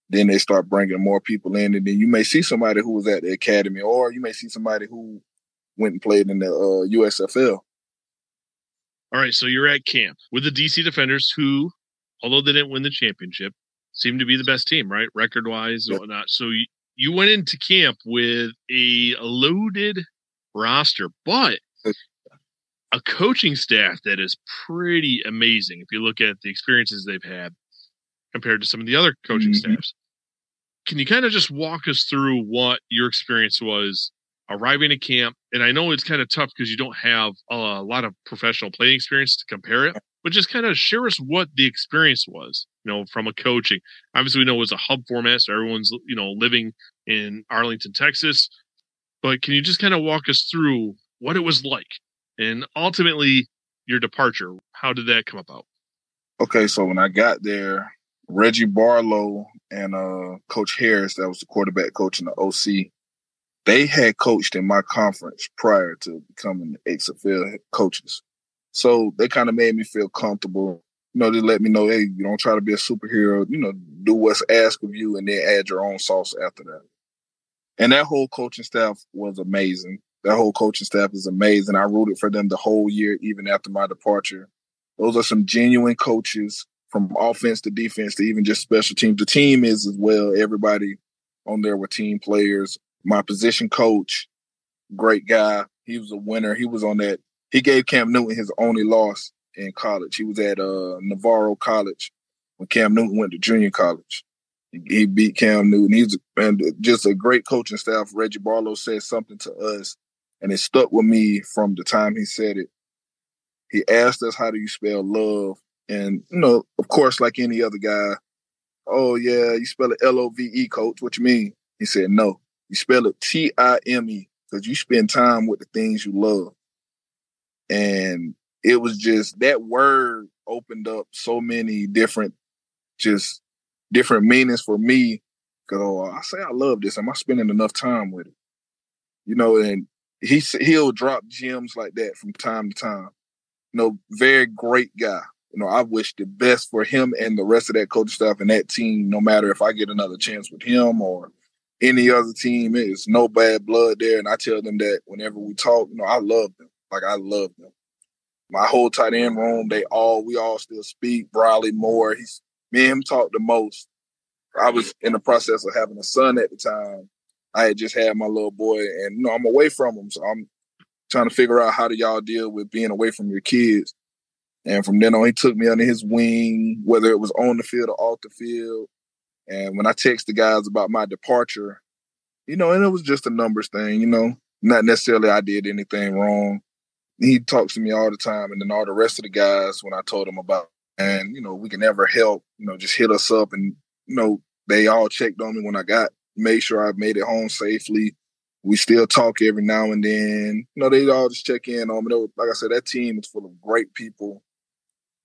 J: then they start bringing more people in. And then you may see somebody who was at the academy or you may see somebody who went and played in the uh, USFL.
B: All right, so you're at camp with the DC Defenders, who, although they didn't win the championship, seem to be the best team, right, record wise and whatnot. So you, you went into camp with a loaded roster, but a coaching staff that is pretty amazing. If you look at the experiences they've had compared to some of the other coaching
J: Mhm.
B: staffs, can you kind of just walk us through what your experience was arriving at camp? And I know it's kind of tough because you don't have a lot of professional playing experience to compare it, but just kind of share us what the experience was, you know, from a coaching. Obviously, we know it was a hub format, so everyone's, you know, living in Arlington, Texas. But can you just kind of walk us through what it was like and ultimately your departure? How did that come about?
J: Okay, so when I got there, Reggie Barlow and uh, Coach Harris, that was the quarterback coach in the OC, they had coached in my conference prior to becoming the XFL coaches. So they kind of made me feel comfortable. You know, they let me know, hey, you don't try to be a superhero. You know, do what's asked of you and then add your own sauce after that. And that whole coaching staff was amazing. That whole coaching staff is amazing. I rooted for them the whole year, even after my departure. Those are some genuine coaches from offense to defense to even just special teams. The team is as well. Everybody on there were team players. My position coach, great guy. He was a winner. He was on that. He gave Cam Newton his only loss in college. He was at uh, Navarro College when Cam Newton went to junior college. He, he beat Cam Newton. He's and just a great coaching staff. Reggie Barlow said something to us, and it stuck with me from the time he said it. He asked us, "How do you spell love?" And you know, of course, like any other guy, oh yeah, you spell it L O V E, coach. What you mean? He said, no, you spell it T I M E because you spend time with the things you love. And it was just that word opened up so many different, just different meanings for me. Cause oh, I say I love this. Am I spending enough time with it? You know, and he he'll drop gems like that from time to time. You know, very great guy. You know, I wish the best for him and the rest of that coaching staff and that team. No matter if I get another chance with him or any other team, it's no bad blood there. And I tell them that whenever we talk, you know, I love them. Like I love them. My whole tight end room, they all we all still speak. Briley Moore, he's me and him talk the most. I was in the process of having a son at the time. I had just had my little boy, and you know, I'm away from him, so I'm trying to figure out how do y'all deal with being away from your kids. And from then on, he took me under his wing, whether it was on the field or off the field. And when I text the guys about my departure, you know, and it was just a numbers thing, you know, not necessarily I did anything wrong. He talks to me all the time, and then all the rest of the guys, when I told them about, and you know, we can ever help, you know, just hit us up, and you know, they all checked on me when I got, made sure I made it home safely. We still talk every now and then. You know, they all just check in on me. Like I said, that team is full of great people,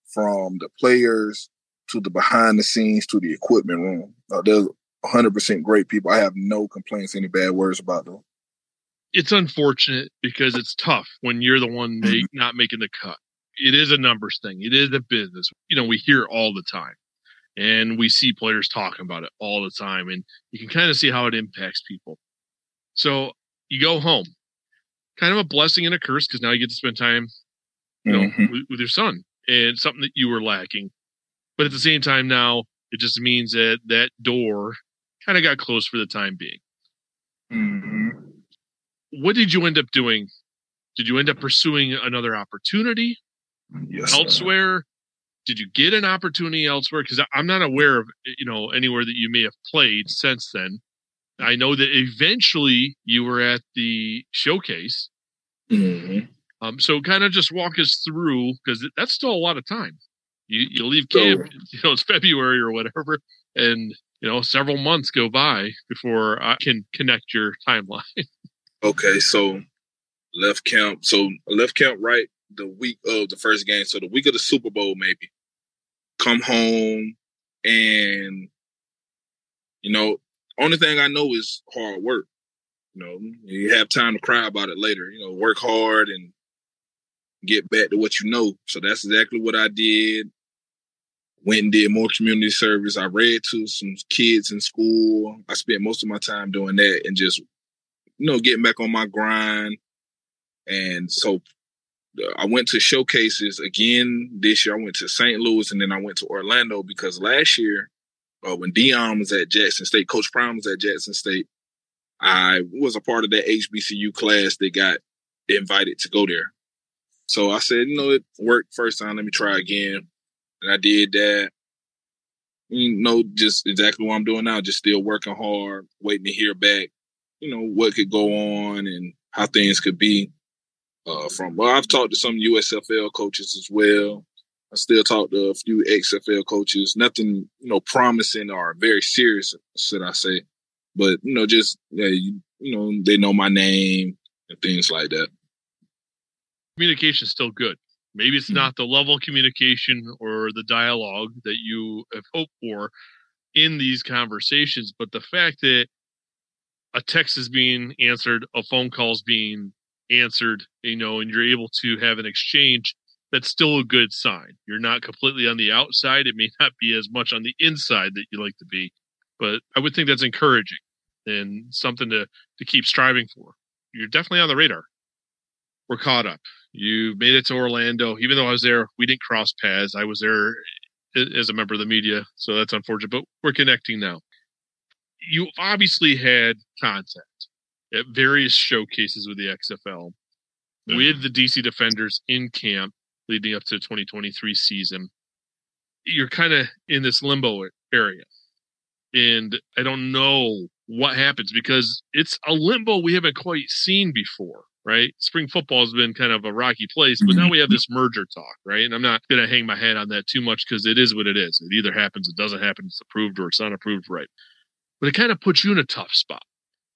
J: from the players to the behind the scenes to the equipment room. Uh, they're 100% great people. I have no complaints, any bad words about them.
B: it's unfortunate because it's tough when you're the one make, not making the cut. It is a numbers thing. It is a business. You know, we hear all the time and we see players talking about it all the time and you can kind of see how it impacts people. So you go home, kind of a blessing and a curse because now you get to spend time, you know,
J: Mhm.
B: with, with your son and something that you were lacking. But at the same time, now it just means that that door kind of got closed for the time being.
J: Mhm.
B: What did you end up doing? Did you end up pursuing another opportunity
J: Yes,
B: elsewhere? Did you get an opportunity elsewhere? Because I'm not aware of you know anywhere that you may have played since then. I know that eventually you were at the showcase.
J: Mhm.
B: Um, so kind of just walk us through because that's still a lot of time. You you leave camp, you know, it's February or whatever, and you know several months go by before I can connect your timeline.
J: Okay, so left camp. So left camp right the week of the first game. So the week of the Super Bowl, maybe. Come home and you know, only thing I know is hard work. You know, you have time to cry about it later. You know, work hard and get back to what you know. So that's exactly what I did. Went and did more community service. I read to some kids in school. I spent most of my time doing that and just you know, getting back on my grind. And so I went to showcases again this year. I went to St. Louis and then I went to Orlando because last year, uh, when Deion was at Jackson State, Coach Prime was at Jackson State, I was a part of that HBCU class that got invited to go there. So I said, you know, it worked first time. Let me try again. And I did that. You know, just exactly what I'm doing now, just still working hard, waiting to hear back you know what could go on and how things could be. Uh, from well, I've talked to some USFL coaches as well. I still talk to a few XFL coaches. Nothing, you know, promising or very serious, should I say? But you know, just yeah, you, you know, they know my name and things like that.
B: communication is still good. Maybe it's not the level of communication or the dialogue that you have hoped for in these conversations, but the fact that a text is being answered, a phone call is being answered, you know, and you're able to have an exchange, that's still a good sign. You're not completely on the outside. It may not be as much on the inside that you like to be, but I would think that's encouraging and something to, to keep striving for. You're definitely on the radar. We're caught up. You made it to Orlando. Even though I was there, we didn't cross paths. I was there as a member of the media, so that's unfortunate, but we're connecting now. You obviously had contact at various showcases with the XFL with the DC Defenders in camp leading up to the 2023 season. You're kind of in this limbo area. And I don't know what happens because it's a limbo we haven't quite seen before, right? Spring football has been kind of a rocky place, but now mm-hmm. we have this merger talk, right? And I'm not going to hang my head on that too much because it is what it is. It either happens, it doesn't happen, it's approved or it's not approved, right? But it kind of puts you in a tough spot.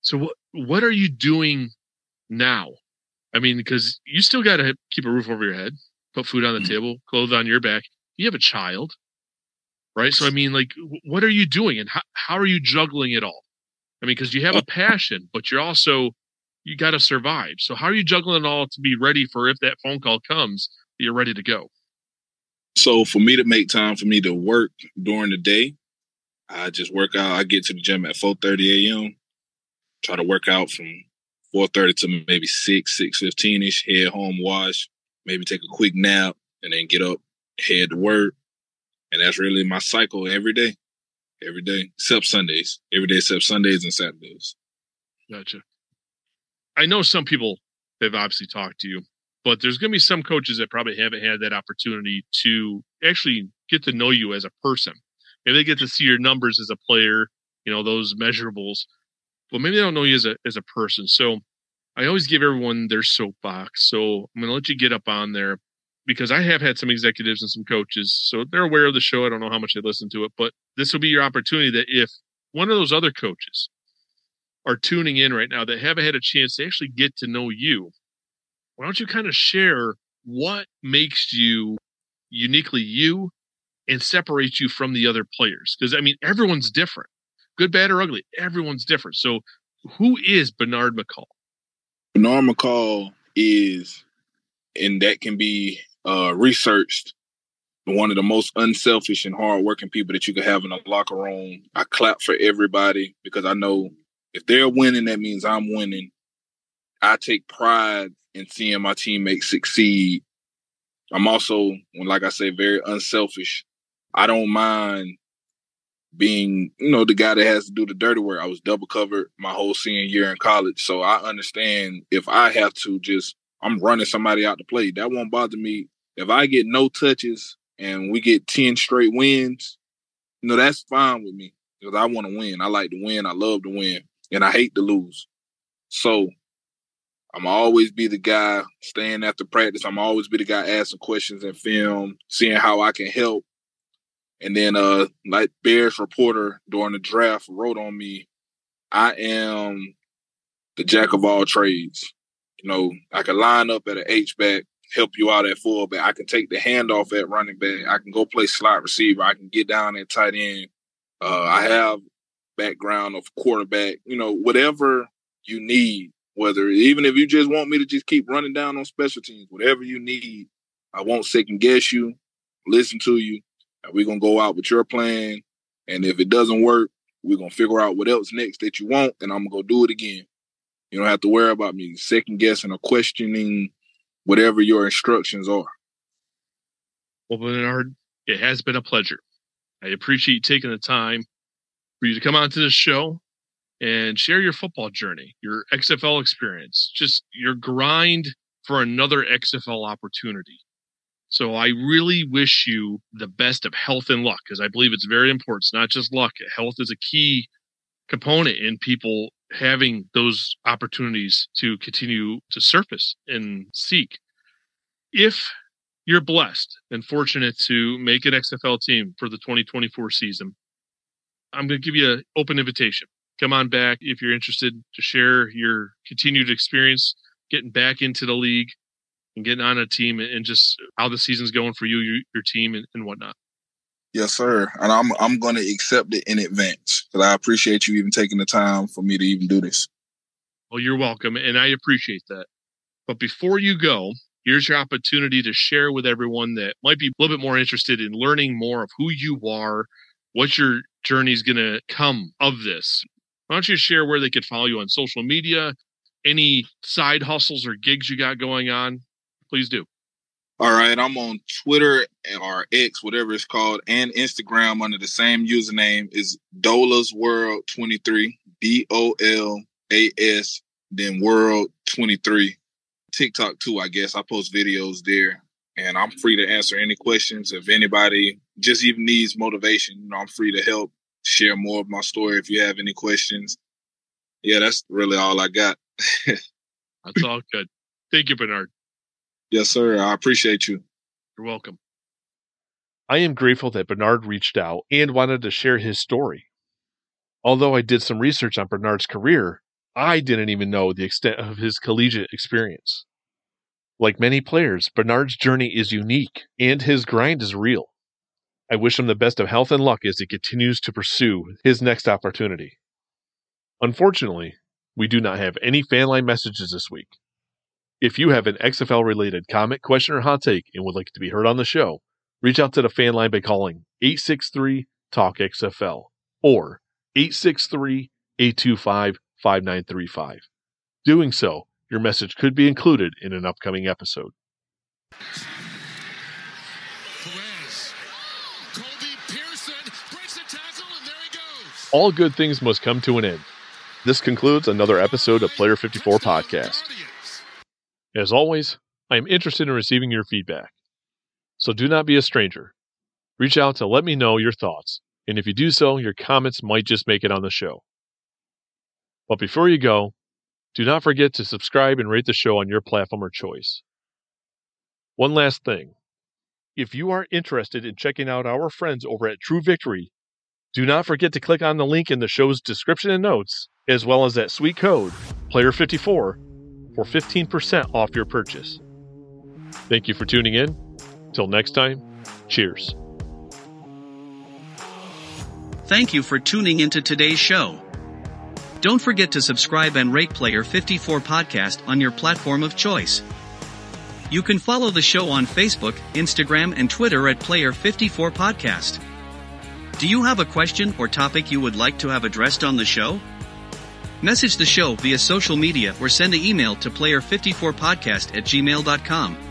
B: So what what are you doing now? I mean, because you still got to keep a roof over your head, put food on the mm-hmm. table, clothes on your back. You have a child, right? So I mean, like, what are you doing, and how how are you juggling it all? I mean, because you have a passion, but you're also you got to survive. So how are you juggling it all to be ready for if that phone call comes, that you're ready to go?
J: So for me to make time for me to work during the day, I just work out. I get to the gym at 4:30 a.m. Try to work out from 4:30 to maybe 6, 6:15 ish. Head home, wash, maybe take a quick nap, and then get up, head to work. And that's really my cycle every day, every day except Sundays. Every day except Sundays and Saturdays.
B: Gotcha. I know some people have obviously talked to you, but there's going to be some coaches that probably haven't had that opportunity to actually get to know you as a person. Maybe they get to see your numbers as a player, you know, those measurables, but maybe they don't know you as a as a person. So I always give everyone their soapbox. So I'm going to let you get up on there because I have had some executives and some coaches, so they're aware of the show. I don't know how much they listen to it, but this will be your opportunity that if one of those other coaches are tuning in right now that haven't had a chance to actually get to know you, why don't you kind of share what makes you uniquely you and separates you from the other players? Because I mean, everyone's different, good, bad, or ugly. Everyone's different. So, who is Bernard McCall?
J: Bernard McCall is, and that can be uh, researched, one of the most unselfish and hardworking people that you could have in a locker room. I clap for everybody because I know if they're winning, that means I'm winning. I take pride in seeing my teammates succeed. I'm also, like I say, very unselfish. I don't mind being, you know, the guy that has to do the dirty work. I was double covered my whole senior year in college. So I understand if I have to just, I'm running somebody out to play, that won't bother me. If I get no touches and we get 10 straight wins, you know, that's fine with me because I want to win. I like to win. I love to win and I hate to lose. So I'm always be the guy staying after practice. I'm always be the guy asking questions in film, seeing how I can help and then, uh, like Bears reporter during the draft wrote on me, I am the jack of all trades. You know, I can line up at an H back, help you out at fullback. I can take the handoff at running back. I can go play slot receiver. I can get down at tight end. Uh, I have background of quarterback. You know, whatever you need. Whether even if you just want me to just keep running down on special teams, whatever you need, I won't second guess you. Listen to you we're gonna go out with your plan. And if it doesn't work, we're gonna figure out what else next that you want, and I'm gonna go do it again. You don't have to worry about me second guessing or questioning whatever your instructions are.
B: Well, Bernard, it has been a pleasure. I appreciate you taking the time for you to come onto the show and share your football journey, your XFL experience, just your grind for another XFL opportunity. So I really wish you the best of health and luck because I believe it's very important. It's not just luck. Health is a key component in people having those opportunities to continue to surface and seek. If you're blessed and fortunate to make an XFL team for the 2024 season, I'm going to give you an open invitation. Come on back if you're interested to share your continued experience getting back into the league and getting on a team and just how the season's going for you, your, your team, and, and whatnot.
J: Yes, sir. And I'm I'm going to accept it in advance because I appreciate you even taking the time for me to even do this.
B: Well, you're welcome, and I appreciate that. But before you go, here's your opportunity to share with everyone that might be a little bit more interested in learning more of who you are, what your journey is going to come of this. Why don't you share where they could follow you on social media, any side hustles or gigs you got going on? Please do.
J: All right, I'm on Twitter or X, whatever it's called, and Instagram under the same username is Dolas World 23, D O L A S, then World 23. TikTok too, I guess. I post videos there, and I'm free to answer any questions. If anybody just even needs motivation, you know, I'm free to help share more of my story. If you have any questions, yeah, that's really all I got.
B: that's all good. Thank you, Bernard.
J: Yes, sir. I appreciate you.
B: You're welcome. I am grateful that Bernard reached out and wanted to share his story. Although I did some research on Bernard's career, I didn't even know the extent of his collegiate experience. Like many players, Bernard's journey is unique and his grind is real. I wish him the best of health and luck as he continues to pursue his next opportunity. Unfortunately, we do not have any fan line messages this week. If you have an XFL related comment, question, or hot take and would like to be heard on the show, reach out to the fan line by calling 863 Talk XFL or 863 825 5935. Doing so, your message could be included in an upcoming episode. All good things must come to an end. This concludes another episode of Player 54 Podcast. As always, I am interested in receiving your feedback. So do not be a stranger. Reach out to let me know your thoughts, and if you do so, your comments might just make it on the show. But before you go, do not forget to subscribe and rate the show on your platform of choice. One last thing. If you are interested in checking out our friends over at True Victory, do not forget to click on the link in the show's description and notes, as well as that sweet code, Player54, for 15% off your purchase. Thank you for tuning in. Till next time, cheers.
A: Thank you for tuning into today's show. Don't forget to subscribe and rate Player 54 Podcast on your platform of choice. You can follow the show on Facebook, Instagram, and Twitter at Player 54 Podcast. Do you have a question or topic you would like to have addressed on the show? Message the show via social media or send an email to player54podcast at gmail.com.